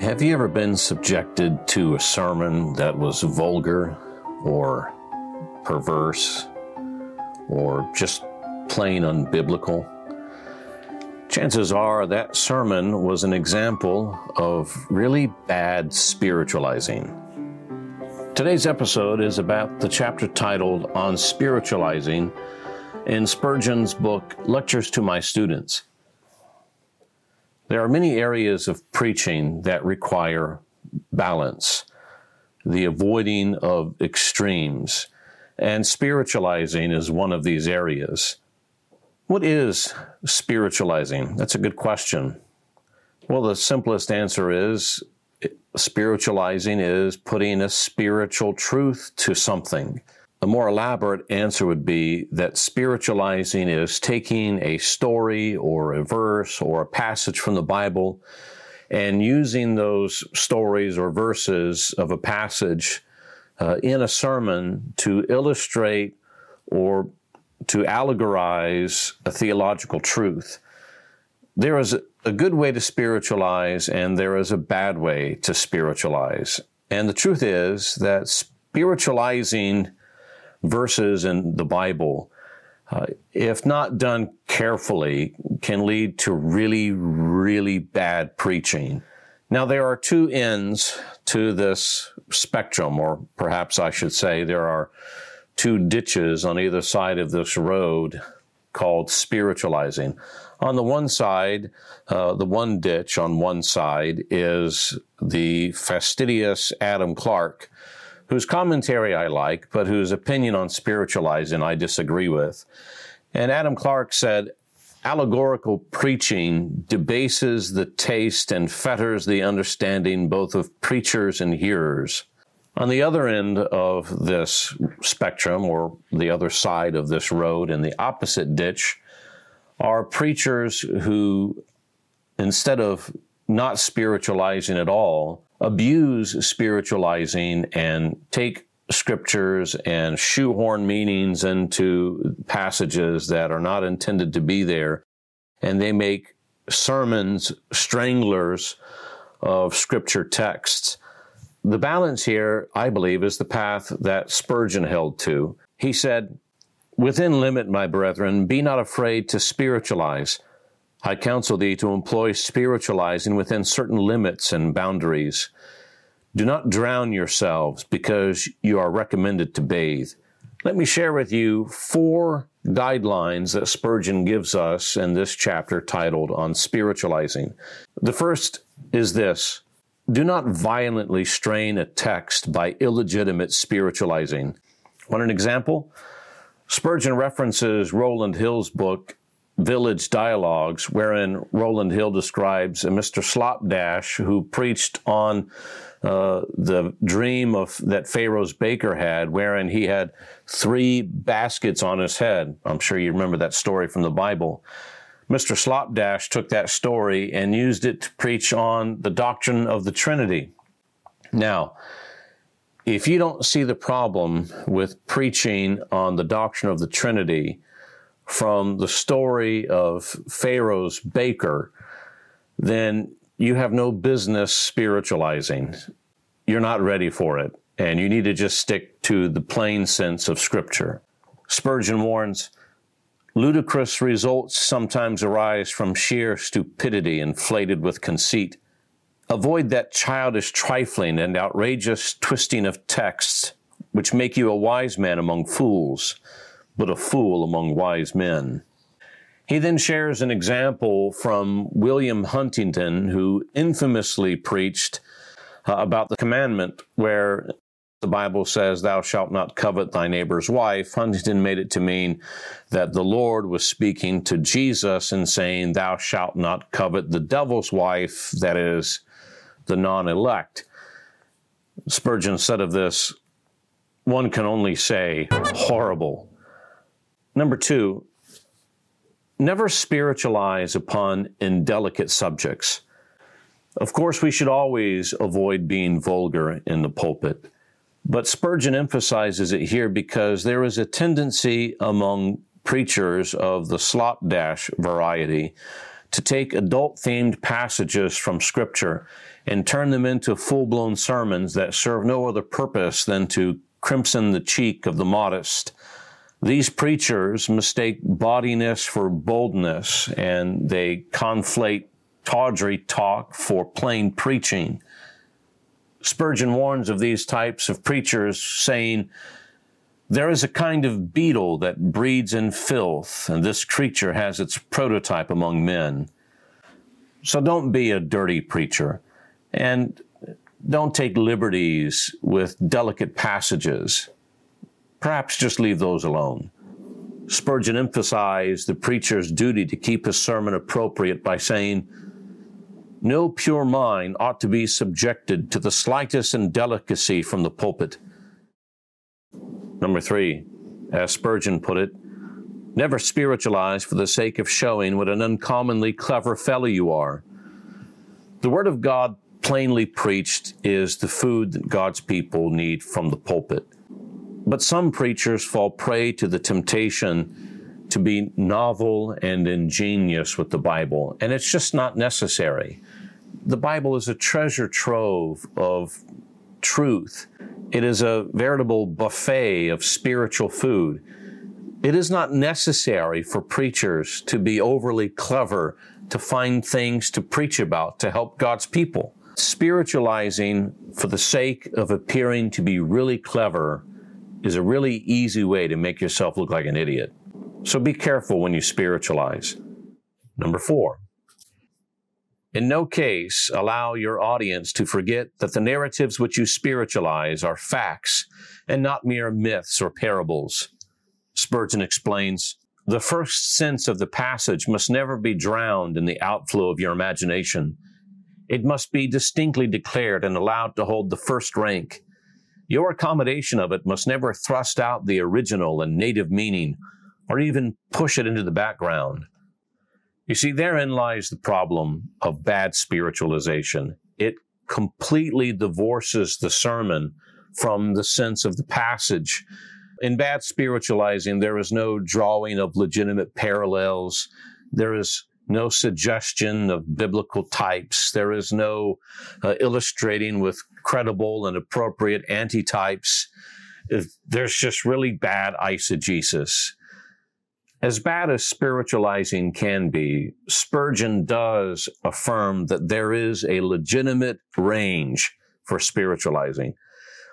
Have you ever been subjected to a sermon that was vulgar or perverse or just plain unbiblical? Chances are that sermon was an example of really bad spiritualizing. Today's episode is about the chapter titled On Spiritualizing in Spurgeon's book, Lectures to My Students. There are many areas of preaching that require balance, the avoiding of extremes, and spiritualizing is one of these areas. What is spiritualizing? That's a good question. Well, the simplest answer is spiritualizing is putting a spiritual truth to something. A more elaborate answer would be that spiritualizing is taking a story or a verse or a passage from the Bible and using those stories or verses of a passage uh, in a sermon to illustrate or to allegorize a theological truth. There is a good way to spiritualize and there is a bad way to spiritualize. And the truth is that spiritualizing verses in the Bible, uh, if not done carefully, can lead to really, really bad preaching. Now, there are two ends to this spectrum, or perhaps I should say there are two ditches on either side of this road called spiritualizing. On the one side, uh, the one ditch on one side is the fastidious Adam Clarke, whose commentary I like, but whose opinion on spiritualizing I disagree with. And Adam Clarke said, allegorical preaching debases the taste and fetters the understanding both of preachers and hearers. On the other end of this spectrum, or the other side of this road in the opposite ditch, are preachers who, instead of not spiritualizing at all, abuse spiritualizing and take scriptures and shoehorn meanings into passages that are not intended to be there. And they make sermons stranglers of scripture texts. The balance here, I believe, is the path that Spurgeon held to. He said, Within limit, my brethren, be not afraid to spiritualize. I counsel thee to employ spiritualizing within certain limits and boundaries. Do not drown yourselves because you are recommended to bathe. Let me share with you four guidelines that Spurgeon gives us in this chapter titled On Spiritualizing. The first is this Do not violently strain a text by illegitimate spiritualizing. Want an example? Spurgeon references Rowland Hill's book, Village Dialogues, wherein Rowland Hill describes a Mr. Slapdash who preached on uh, the dream of that Pharaoh's baker had, wherein he had three baskets on his head. I'm sure you remember that story from the Bible. Mr. Slapdash took that story and used it to preach on the doctrine of the Trinity. Now, if you don't see the problem with preaching on the doctrine of the Trinity from the story of Pharaoh's baker, then you have no business spiritualizing. You're not ready for it, and you need to just stick to the plain sense of Scripture. Spurgeon warns ludicrous results sometimes arise from sheer stupidity inflated with conceit. Avoid that childish trifling and outrageous twisting of texts, which make you a wise man among fools, but a fool among wise men. He then shares an example from William Huntington, who infamously preached uh, about the commandment where the Bible says, Thou shalt not covet thy neighbor's wife. Huntington made it to mean that the Lord was speaking to Jesus and saying, Thou shalt not covet the devil's wife, that is, the non elect. Spurgeon said of this, one can only say, horrible. Number two, never spiritualize upon indelicate subjects. Of course, we should always avoid being vulgar in the pulpit, But Spurgeon emphasizes it here because there is a tendency among preachers of the slapdash variety to take adult themed passages from Scripture and turn them into full blown sermons that serve no other purpose than to crimson the cheek of the modest. These preachers mistake bawdiness for boldness and they conflate tawdry talk for plain preaching. Spurgeon warns of these types of preachers, saying, There is a kind of beetle that breeds in filth, and this creature has its prototype among men. So don't be a dirty preacher, and don't take liberties with delicate passages. Perhaps just leave those alone. Spurgeon emphasized the preacher's duty to keep his sermon appropriate by saying, no pure mind ought to be subjected to the slightest indelicacy from the pulpit. Number three, as Spurgeon put it, never spiritualize for the sake of showing what an uncommonly clever fellow you are. The Word of God plainly preached is the food that God's people need from the pulpit. But some preachers fall prey to the temptation to be novel and ingenious with the Bible, and it's just not necessary the Bible is a treasure trove of truth. It is a veritable buffet of spiritual food. It is not necessary for preachers to be overly clever to find things to preach about to help God's people. Spiritualizing for the sake of appearing to be really clever is a really easy way to make yourself look like an idiot. So be careful when you spiritualize. Number four, in no case allow your audience to forget that the narratives which you spiritualize are facts and not mere myths or parables. Spurgeon explains, the first sense of the passage must never be drowned in the outflow of your imagination. It must be distinctly declared and allowed to hold the first rank. Your accommodation of it must never thrust out the original and native meaning or even push it into the background. You see, therein lies the problem of bad spiritualization. It completely divorces the sermon from the sense of the passage. In bad spiritualizing, there is no drawing of legitimate parallels. There is no suggestion of biblical types. There is no uh, illustrating with credible and appropriate antitypes. There's just really bad eisegesis. As bad as spiritualizing can be, Spurgeon does affirm that there is a legitimate range for spiritualizing.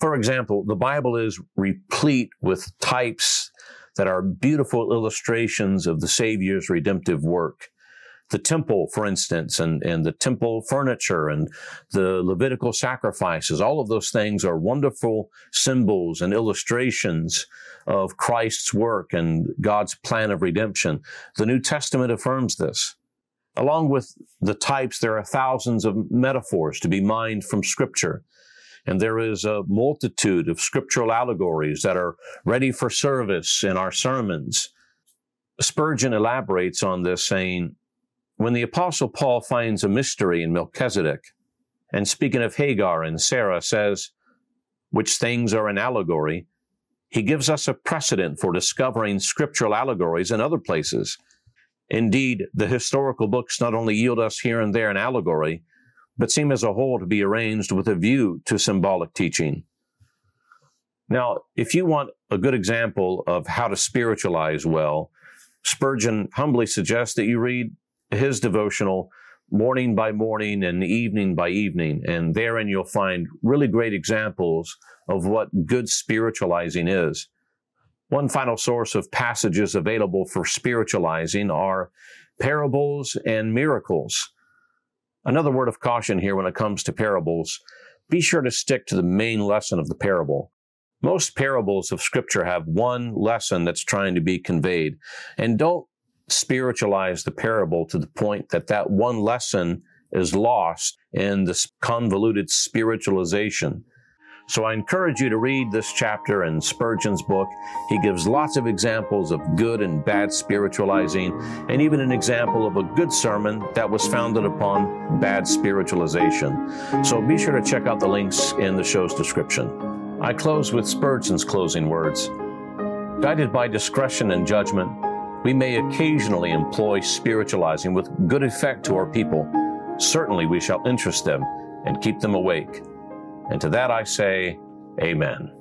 For example, the Bible is replete with types that are beautiful illustrations of the Savior's redemptive work the temple, for instance, and, and the temple furniture and the Levitical sacrifices, all of those things are wonderful symbols and illustrations of Christ's work and God's plan of redemption. The New Testament affirms this. Along with the types, there are thousands of metaphors to be mined from Scripture. And there is a multitude of scriptural allegories that are ready for service in our sermons. Spurgeon elaborates on this, saying, when the Apostle Paul finds a mystery in Melchizedek, and speaking of Hagar and Sarah says, which things are an allegory, he gives us a precedent for discovering scriptural allegories in other places. Indeed, the historical books not only yield us here and there an allegory, but seem as a whole to be arranged with a view to symbolic teaching. Now, if you want a good example of how to spiritualize well, Spurgeon humbly suggests that you read his devotional morning by morning and evening by evening. And therein you'll find really great examples of what good spiritualizing is. One final source of passages available for spiritualizing are parables and miracles. Another word of caution here when it comes to parables be sure to stick to the main lesson of the parable. Most parables of Scripture have one lesson that's trying to be conveyed. And don't spiritualize the parable to the point that that one lesson is lost in this convoluted spiritualization. So I encourage you to read this chapter in Spurgeon's book. He gives lots of examples of good and bad spiritualizing, and even an example of a good sermon that was founded upon bad spiritualization. So be sure to check out the links in the show's description. I close with Spurgeon's closing words. Guided by discretion and judgment, we may occasionally employ spiritualizing with good effect to our people. Certainly we shall interest them and keep them awake. And to that I say, Amen.